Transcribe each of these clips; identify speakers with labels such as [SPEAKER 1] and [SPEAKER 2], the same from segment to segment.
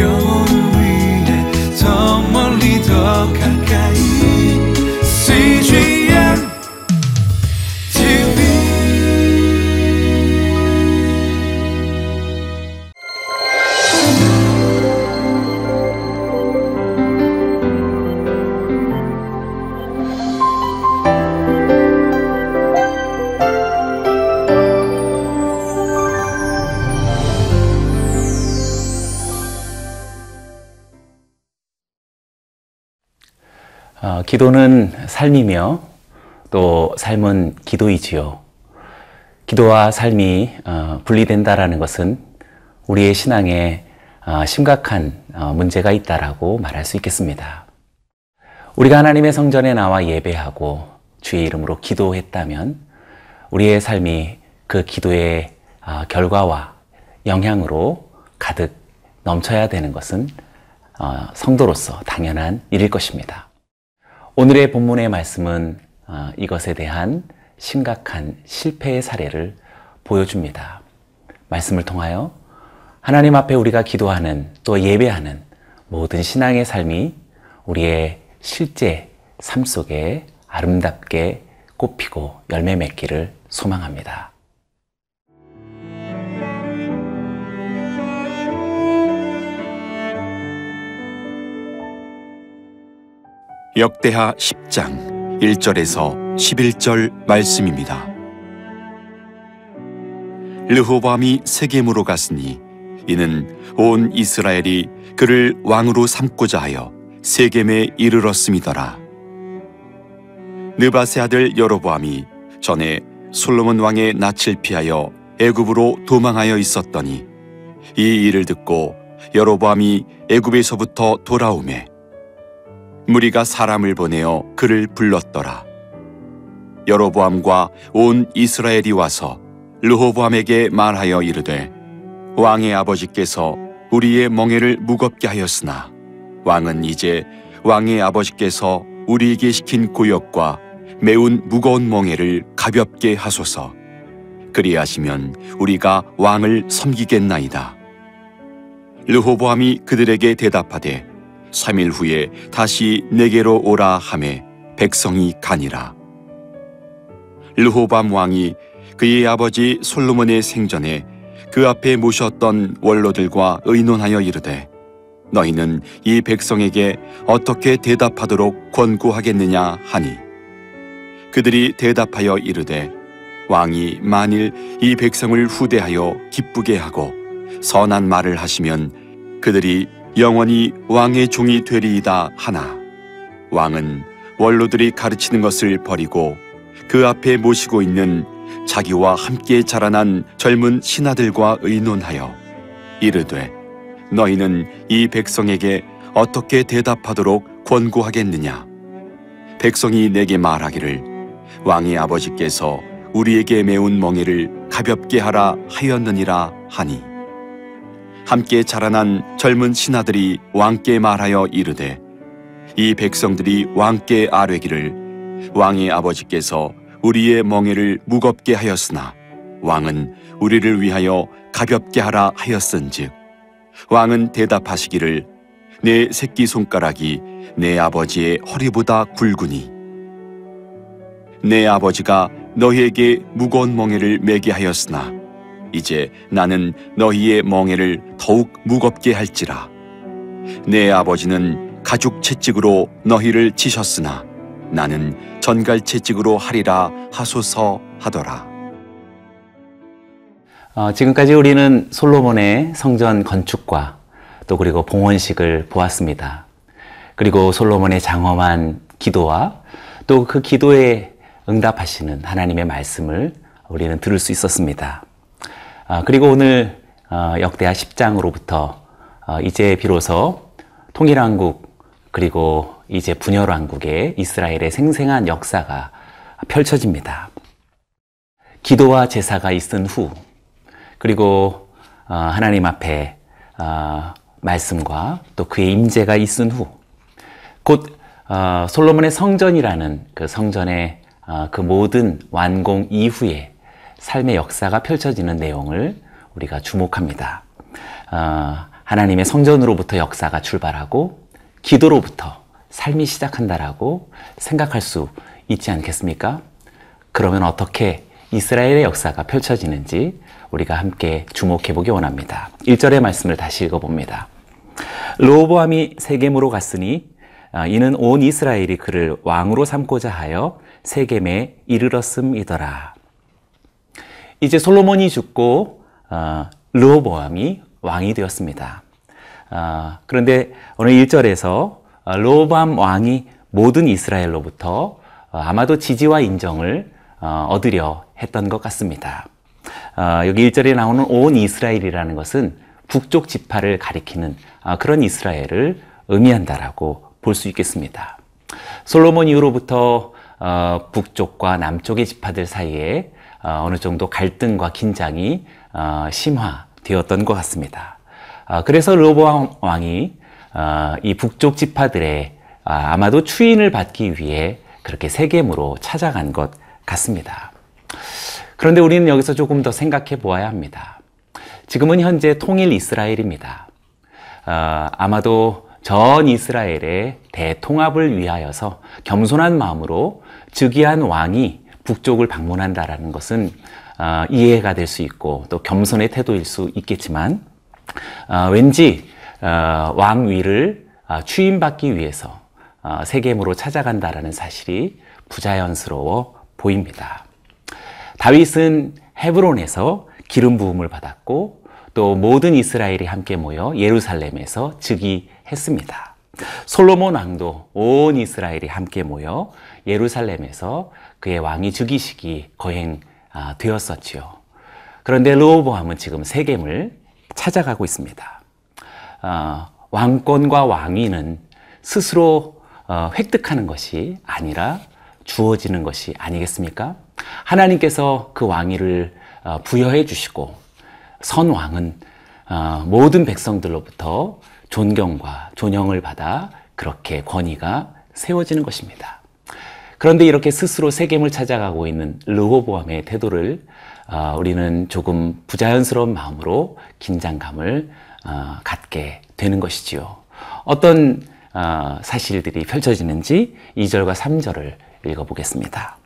[SPEAKER 1] 영
[SPEAKER 2] 기도는 삶이며 또 삶은 기도이지요. 기도와 삶이 어, 분리된다라는 것은 우리의 신앙에 어, 심각한 어, 문제가 있다라고 말할 수 있겠습니다. 우리가 하나님의 성전에 나와 예배하고 주의 이름으로 기도했다면 우리의 삶이 그 기도의 어, 결과와 영향으로 가득 넘쳐야 되는 것은 어, 성도로서 당연한 일일 것입니다. 오늘의 본문의 말씀은 어, 이것에 대한 심각한 실패의 사례를 보여줍니다. 말씀을 통하여 하나님 앞에 우리가 기도하는 또 예배하는 모든 신앙의 삶이 우리의 실제 삶 속에 아름답게 꽃피고 열매 맺기를 소망합니다.
[SPEAKER 3] 역대하 10장 1절에서 11절 말씀입니다. 르호밤이 세겜으로 갔으니 이는 온 이스라엘이 그를 왕으로 삼고자 하여 세겜에 이르렀음이더라. 느바세 아들 여로보암이 전에 솔로몬 왕의 낯을 피하여 애굽으로 도망하여 있었더니 이 일을 듣고 여로보암이 애굽에서부터 돌아오매 무리가 사람을 보내어 그를 불렀더라. 여로보암과 온 이스라엘이 와서 르호보암에게 말하여 이르되 왕의 아버지께서 우리의 멍에를 무겁게 하였으나 왕은 이제 왕의 아버지께서 우리에게 시킨 고역과 매운 무거운 멍에를 가볍게 하소서. 그리하시면 우리가 왕을 섬기겠나이다. 르호보암이 그들에게 대답하되 3일 후에 다시 내게로 오라 하매 백성이 가니라. 르호밤 왕이 그의 아버지 솔로몬의 생전에 그 앞에 모셨던 원로들과 의논하여 이르되 너희는 이 백성에게 어떻게 대답하도록 권고하겠느냐 하니 그들이 대답하여 이르되 왕이 만일 이 백성을 후대하여 기쁘게 하고 선한 말을 하시면 그들이 영원히 왕의 종이 되리이다 하나. 왕은 원로들이 가르치는 것을 버리고 그 앞에 모시고 있는 자기와 함께 자라난 젊은 신하들과 의논하여 이르되 너희는 이 백성에게 어떻게 대답하도록 권고하겠느냐? 백성이 내게 말하기를 왕의 아버지께서 우리에게 매운 멍에를 가볍게 하라 하였느니라 하니 함께 자라난 젊은 신하들이 왕께 말하여 이르되 이 백성들이 왕께 아뢰기를 왕의 아버지께서 우리의 멍에를 무겁게 하였으나 왕은 우리를 위하여 가볍게 하라 하였은즉 왕은 대답하시기를 내 새끼 손가락이 내 아버지의 허리보다 굵으니 내 아버지가 너희에게 무거운 멍에를 매게 하였으나 이제 나는 너희의 멍에를 더욱 무겁게 할지라. 내 아버지는 가죽 채찍으로 너희를 치셨으나 나는 전갈 채찍으로 하리라 하소서 하더라.
[SPEAKER 2] 어, 지금까지 우리는 솔로몬의 성전 건축과 또 그리고 봉헌식을 보았습니다. 그리고 솔로몬의 장엄한 기도와 또 그 기도에 응답하시는 하나님의 말씀을 우리는 들을 수 있었습니다. 아, 그리고 오늘 어, 역대하 10장으로부터 어, 이제 비로소 통일왕국 그리고 이제 분열왕국의 이스라엘의 생생한 역사가 펼쳐집니다. 기도와 제사가 있은 후 그리고 어, 하나님 앞에 말씀과 또 그의 임재가 있은 후 곧 솔로몬의 성전이라는 그 성전의 그 모든 완공 이후에 삶의 역사가 펼쳐지는 내용을 우리가 주목합니다. 어, 하나님의 성전으로부터 역사가 출발하고 기도로부터 삶이 시작한다라고 생각할 수 있지 않겠습니까? 그러면 어떻게 이스라엘의 역사가 펼쳐지는지 우리가 함께 주목해 보기 원합니다. 1절의 말씀을 다시 읽어 봅니다. 로보암이 세겜으로 갔으니 아, 이는 온 이스라엘이 그를 왕으로 삼고자 하여 세겜에 이르렀음이더라. 이제 솔로몬이 죽고 어, 르호보암이 왕이 되었습니다. 어, 그런데 오늘 1절에서 어, 르호보암 왕이 모든 이스라엘로부터 어, 아마도 지지와 인정을 어, 얻으려 했던 것 같습니다. 어, 여기 1절에 나오는 온 이스라엘이라는 것은 북쪽 지파를 가리키는 어, 그런 이스라엘을 의미한다라고 볼 수 있겠습니다. 솔로몬 이후로부터 어, 북쪽과 남쪽의 지파들 사이에 어, 어느 정도 갈등과 긴장이 어, 심화되었던 것 같습니다. 어, 그래서 르호보암 왕이 어, 이 북쪽 지파들의 아, 아마도 추인을 받기 위해 그렇게 세겜으로 찾아간 것 같습니다. 그런데 우리는 여기서 조금 더 생각해 보아야 합니다. 지금은 현재 통일 이스라엘입니다. 어, 아마도 전 이스라엘의 대통합을 위하여서 겸손한 마음으로 즉위한 왕이 북쪽을 방문한다라는 것은 어, 이해가 될 수 있고 또 겸손의 태도일 수 있겠지만 어, 왠지 어, 왕위를 어, 취임받기 위해서 어, 세겜으로 찾아간다라는 사실이 부자연스러워 보입니다. 다윗은 헤브론에서 기름 부음을 받았고 또 모든 이스라엘이 함께 모여 예루살렘에서 즉위했습니다. 솔로몬 왕도 온 이스라엘이 함께 모여 예루살렘에서 그의 왕위 즉위식이 거행되었었지요. 그런데 르호보암은 지금 세겜을 찾아가고 있습니다. 어, 왕권과 왕위는 스스로 어, 획득하는 것이 아니라 주어지는 것이 아니겠습니까? 하나님께서 그 왕위를 어, 부여해 주시고 선왕은 어, 모든 백성들로부터 존경과 존영을 받아 그렇게 권위가 세워지는 것입니다. 그런데 이렇게 스스로 세겜을 찾아가고 있는 르호보암의 태도를 어, 우리는 조금 부자연스러운 마음으로 긴장감을 어, 갖게 되는 것이지요. 어떤 어, 사실들이 펼쳐지는지 2절과 3절을 읽어보겠습니다.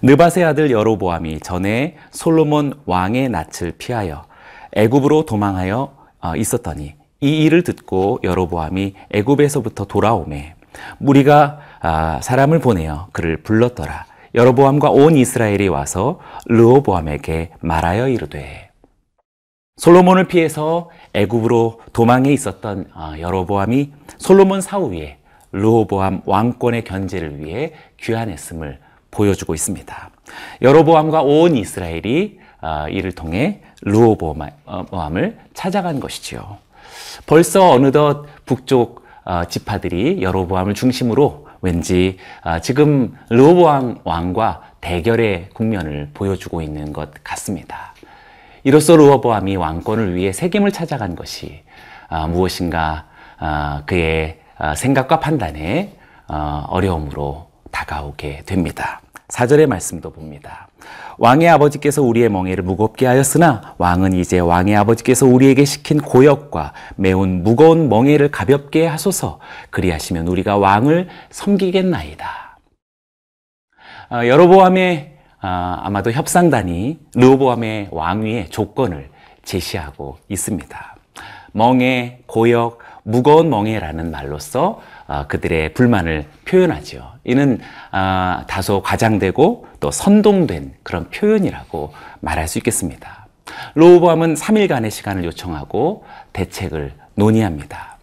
[SPEAKER 2] 느바세 아들 여로보암이 전에 솔로몬 왕의 낯을 피하여 애굽으로 도망하여 어, 있었더니 이 일을 듣고 여로보암이 애굽에서부터 돌아오매 무리가 아, 사람을 보내어 그를 불렀더라. 여로보암과 온 이스라엘이 와서 르호보암에게 말하여 이르되 솔로몬을 피해서 애굽으로 도망해 있었던 아, 여로보암이 솔로몬 사후에 르호보암 왕권의 견제를 위해 귀환했음을 보여주고 있습니다. 여로보암과 온 이스라엘이 아, 이를 통해 르호보암을 찾아간 것이지요. 벌써 어느덧 북쪽 어, 지파들이 여로보암을 중심으로 왠지 아, 지금 르호보암 왕과 대결의 국면을 보여주고 있는 것 같습니다. 이로써 르호보암이 왕권을 위해 세겜을 찾아간 것이 아, 무엇인가 아, 그의 생각과 판단에 어, 어려움으로 다가오게 됩니다. 4절의 말씀도 봅니다. 왕의 아버지께서 우리의 멍에를 무겁게 하였으나 왕은 이제 왕의 아버지께서 우리에게 시킨 고역과 매운 무거운 멍에를 가볍게 하소서 그리하시면 우리가 왕을 섬기겠나이다. 어, 여로보암의 어, 아마도 협상단이 르호보암의 왕위의 조건을 제시하고 있습니다. 멍에, 고역, 무거운 멍에라는 말로써 어, 그들의 불만을 표현하죠. 이는 어, 다소 과장되고 또 선동된 그런 표현이라고 말할 수 있겠습니다. 로보암은 3일간의 시간을 요청하고 대책을 논의합니다.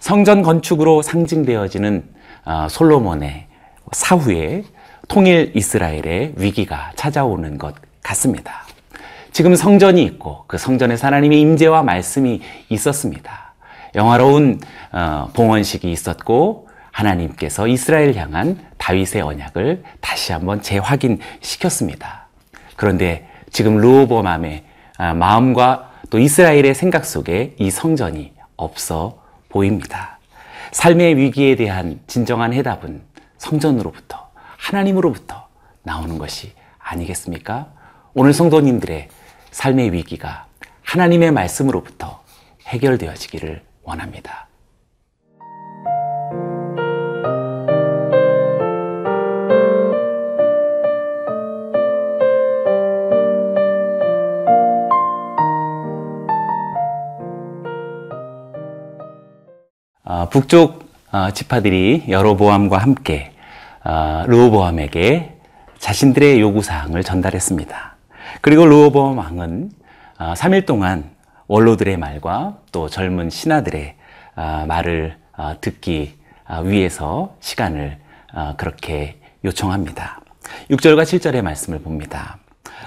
[SPEAKER 2] 성전 건축으로 상징되어지는 어, 솔로몬의 사후에 통일 이스라엘의 위기가 찾아오는 것 같습니다. 지금 성전이 있고 그 성전에 하나님의 임재와 말씀이 있었습니다. 영화로운 어, 봉헌식이 있었고 하나님께서 이스라엘 향한 다윗의 언약을 다시 한번 재확인시켰습니다. 그런데 지금 르호보암의 아, 마음과 또 이스라엘의 생각 속에 이 성전이 없어 보입니다. 삶의 위기에 대한 진정한 해답은 성전으로부터 하나님으로부터 나오는 것이 아니겠습니까? 오늘 성도님들의 삶의 위기가 하나님의 말씀으로부터 해결되어지기를 원합니다. 아, 북쪽 아, 지파들이 여로보암과 함께 아, 르호보암에게 자신들의 요구 사항을 전달했습니다. 그리고 르호보암 왕은 3일 동안 원로들의 말과 또 젊은 신하들의 말을 듣기 위해서 시간을 그렇게 요청합니다. 6절과 7절의 말씀을 봅니다.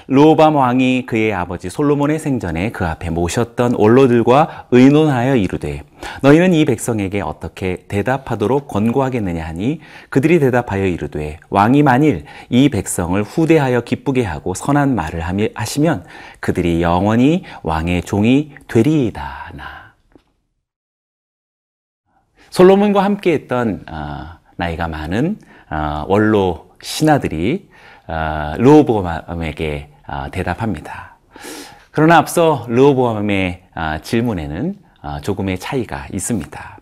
[SPEAKER 2] 로밤 왕이 그의 아버지 솔로몬의 생전에 그 앞에 모셨던 원로들과 의논하여 이르되 너희는 이 백성에게 어떻게 대답하도록 권고하겠느냐 하니 그들이 대답하여 이르되 왕이 만일 이 백성을 후대하여 기쁘게 하고 선한 말을 하시면 그들이 영원히 왕의 종이 되리이다 나. 솔로몬과 함께했던 어, 나이가 많은 어, 원로 신하들이 어, 르호보암에게 아, 대답합니다. 그러나 앞서 르호보암의 아, 질문에는 아, 조금의 차이가 있습니다.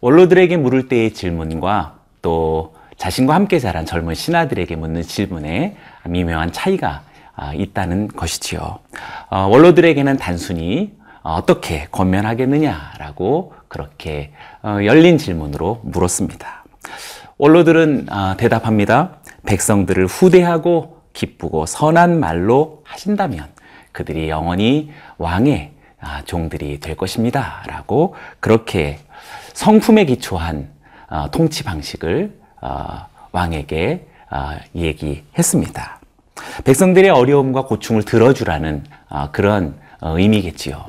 [SPEAKER 2] 원로들에게 물을 때의 질문과 또 자신과 함께 자란 젊은 신하들에게 묻는 질문에 미묘한 차이가 있다는 것이지요. 어, 원로들에게는 단순히 어떻게 권면하겠느냐라고 그렇게 어, 열린 질문으로 물었습니다. 원로들은 대답합니다. 백성들을 후대하고 기쁘고 선한 말로 하신다면 그들이 영원히 왕의 아, 종들이 될 것입니다. 라고 그렇게 성품에 기초한 어, 통치 방식을 어, 왕에게 어, 얘기했습니다. 백성들의 어려움과 고충을 들어주라는 그런 의미겠지요.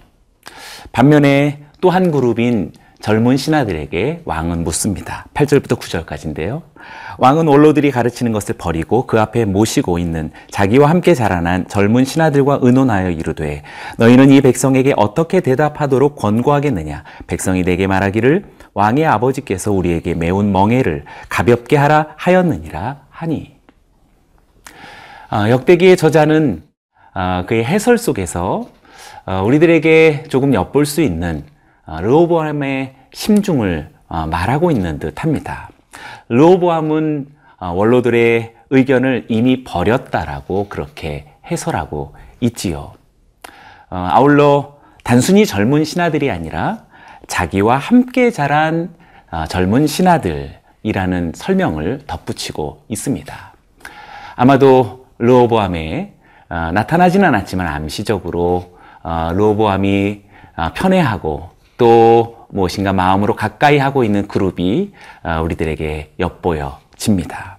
[SPEAKER 2] 반면에 또 한 그룹인 젊은 신하들에게 왕은 묻습니다. 8절부터 9절까지인데요. 왕은 원로들이 가르치는 것을 버리고 그 앞에 모시고 있는 자기와 함께 자라난 젊은 신하들과 의논하여 이르되 너희는 이 백성에게 어떻게 대답하도록 권고하겠느냐 백성이 내게 말하기를 왕의 아버지께서 우리에게 매운 멍해를 가볍게 하라 하였느니라 하니 아, 역대기의 저자는 아, 그의 해설 속에서 아, 우리들에게 조금 엿볼 수 있는 아, 르호보암의 심중을 아, 말하고 있는 듯합니다. 르호보암은 어, 원로들의 의견을 이미 버렸다라고 그렇게 해설하고 있지요. 어, 아울러 단순히 젊은 신하들이 아니라 자기와 함께 자란 어, 젊은 신하들이라는 설명을 덧붙이고 있습니다. 아마도 르호보암에 나타나지는 않았지만 암시적으로 르호보암이 편애하고 또 무엇인가 마음으로 가까이 하고 있는 그룹이 어, 우리들에게 엿보여집니다.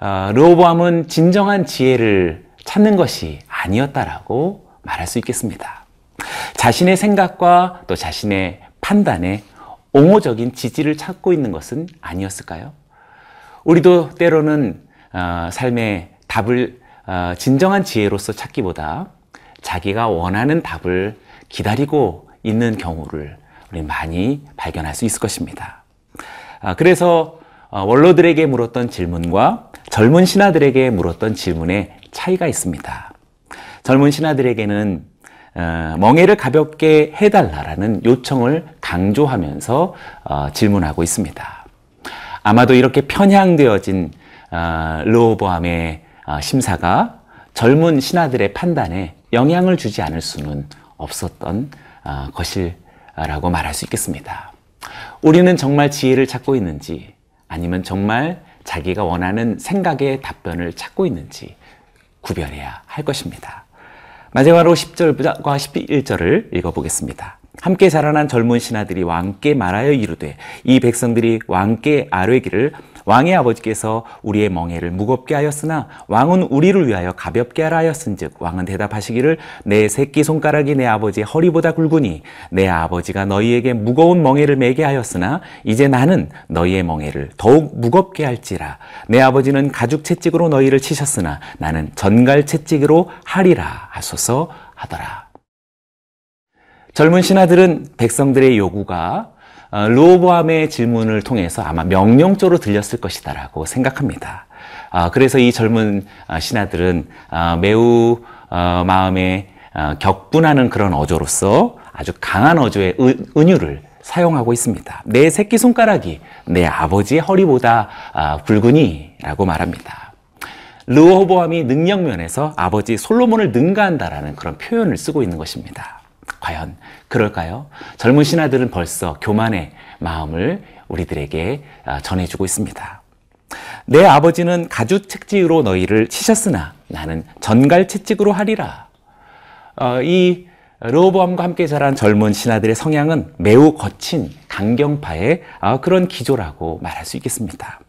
[SPEAKER 2] 어, 르호보암은 진정한 지혜를 찾는 것이 아니었다라고 말할 수 있겠습니다. 자신의 생각과 또 자신의 판단에 옹호적인 지지를 찾고 있는 것은 아니었을까요? 우리도 때로는 어, 삶의 답을 진정한 지혜로서 찾기보다 자기가 원하는 답을 기다리고 있는 경우를 우리 많이 발견할 수 있을 것입니다. 아, 그래서 어, 원로들에게 물었던 질문과 젊은 신하들에게 물었던 질문에 차이가 있습니다. 젊은 신하들에게는 어, 멍해를 가볍게 해달라라는 요청을 강조하면서 어, 질문하고 있습니다. 아마도 이렇게 편향되어진 르호보암의 심사가 젊은 신하들의 판단에 영향을 주지 않을 수는 없었던 것일 라고 말할 수 있겠습니다. 우리는 정말 지혜를 찾고 있는지 아니면 정말 자기가 원하는 생각의 답변을 찾고 있는지 구별해야 할 것입니다. 마지막으로 10절과 11절을 읽어보겠습니다. 함께 자라난 젊은 신하들이 왕께 말하여 이르되 이 백성들이 왕께 아뢰기를 왕의 아버지께서 우리의 멍해를 무겁게 하였으나 왕은 우리를 위하여 가볍게 하라 하였은즉 왕은 대답하시기를 내 새끼 손가락이 내 아버지의 허리보다 굵으니 내 아버지가 너희에게 무거운 멍해를 매게 하였으나 이제 나는 너희의 멍해를 더욱 무겁게 할지라 내 아버지는 가죽 채찍으로 너희를 치셨으나 나는 전갈 채찍으로 하리라 하소서 하더라. 젊은 신하들은 백성들의 요구가 어, 르호보암의 질문을 통해서 아마 명령조로 들렸을 것이다라고 생각합니다. 아, 그래서 이 젊은 아, 신하들은 아, 매우 어, 마음에 격분하는 그런 어조로서 아주 강한 어조의 은- 은유를 사용하고 있습니다. 내 새끼 손가락이 내 아버지의 허리보다 아, 굵으니라고 말합니다. 르호보암이 능력 면에서 아버지 솔로몬을 능가한다라는 그런 표현을 쓰고 있는 것입니다. 과연 그럴까요? 젊은 신하들은 벌써 교만의 마음을 우리들에게 아, 전해주고 있습니다. 내 아버지는 가주 채찍으로 너희를 치셨으나 나는 전갈 채찍으로 하리라. 어, 이 르호보암과 함께 자란 젊은 신하들의 성향은 매우 거친 강경파의 어, 그런 기조라고 말할 수 있겠습니다.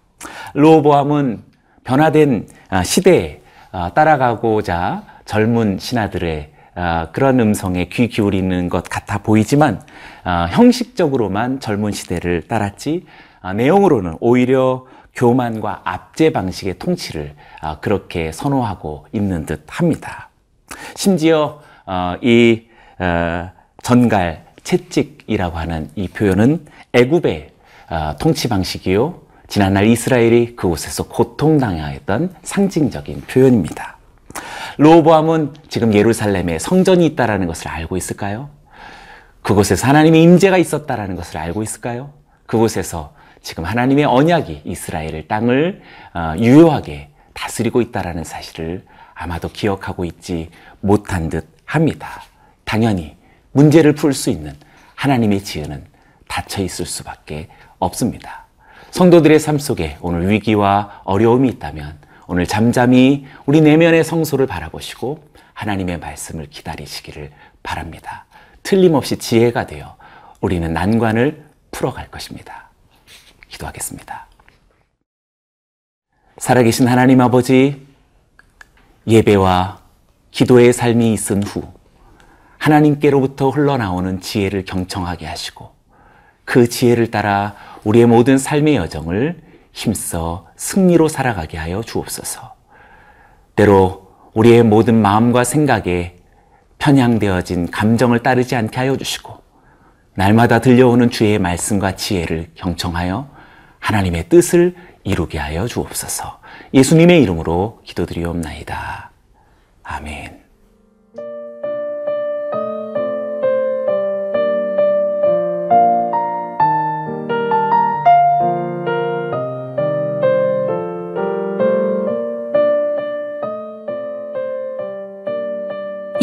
[SPEAKER 2] 르호보암은 변화된 아, 시대에 아, 따라가고자 젊은 신하들의 아, 그런 음성에 귀 기울이는 것 같아 보이지만 아, 형식적으로만 젊은 시대를 따랐지 아, 내용으로는 오히려 교만과 압제 방식의 통치를 아, 그렇게 선호하고 있는 듯 합니다. 심지어 어, 이 어, 전갈 채찍이라고 하는 이 표현은 애굽의 어, 통치 방식이요 지난날 이스라엘이 그곳에서 고통당하였던 상징적인 표현입니다. 로보암은 지금 예루살렘에 성전이 있다라는 것을 알고 있을까요? 그곳에서 하나님의 임재가 있었다라는 것을 알고 있을까요? 그곳에서 지금 하나님의 언약이 이스라엘 땅을 어, 유효하게 다스리고 있다라는 사실을 아마도 기억하고 있지 못한 듯 합니다. 당연히 문제를 풀 수 있는 하나님의 지혜는 닫혀 있을 수밖에 없습니다. 성도들의 삶 속에 오늘 위기와 어려움이 있다면 오늘 잠잠히 우리 내면의 성소를 바라보시고 하나님의 말씀을 기다리시기를 바랍니다. 틀림없이 지혜가 되어 우리는 난관을 풀어갈 것입니다. 기도하겠습니다. 살아계신 하나님 아버지, 예배와 기도의 삶이 있은 후 하나님께로부터 흘러나오는 지혜를 경청하게 하시고 그 지혜를 따라 우리의 모든 삶의 여정을 힘써 승리로 살아가게 하여 주옵소서. 때로 우리의 모든 마음과 생각에 편향되어진 감정을 따르지 않게 하여 주시고 날마다 들려오는 주의 말씀과 지혜를 경청하여 하나님의 뜻을 이루게 하여 주옵소서. 예수님의 이름으로 기도드리옵나이다. 아멘.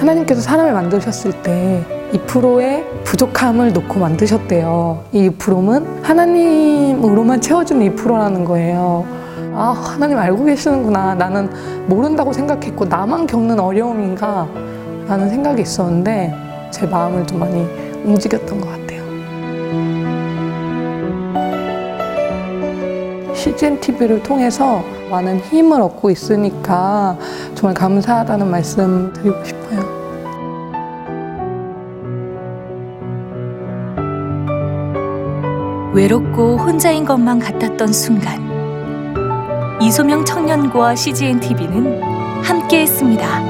[SPEAKER 4] 하나님께서 사람을 만드셨을 때 2%의 부족함을 놓고 만드셨대요. 이 2%는 하나님으로만 채워주는 2%라는 거예요. 아, 하나님 알고 계시는구나. 나는 모른다고 생각했고, 나만 겪는 어려움인가? 라는 생각이 있었는데, 제 마음을 좀 많이 움직였던 것 같아요. CGN TV를 통해서 많은 힘을 얻고 있으니까 정말 감사하다는 말씀 드리고 싶어요.
[SPEAKER 5] 외롭고 혼자인 것만 같았던 순간 이소명 청년과 CGN TV는 함께했습니다.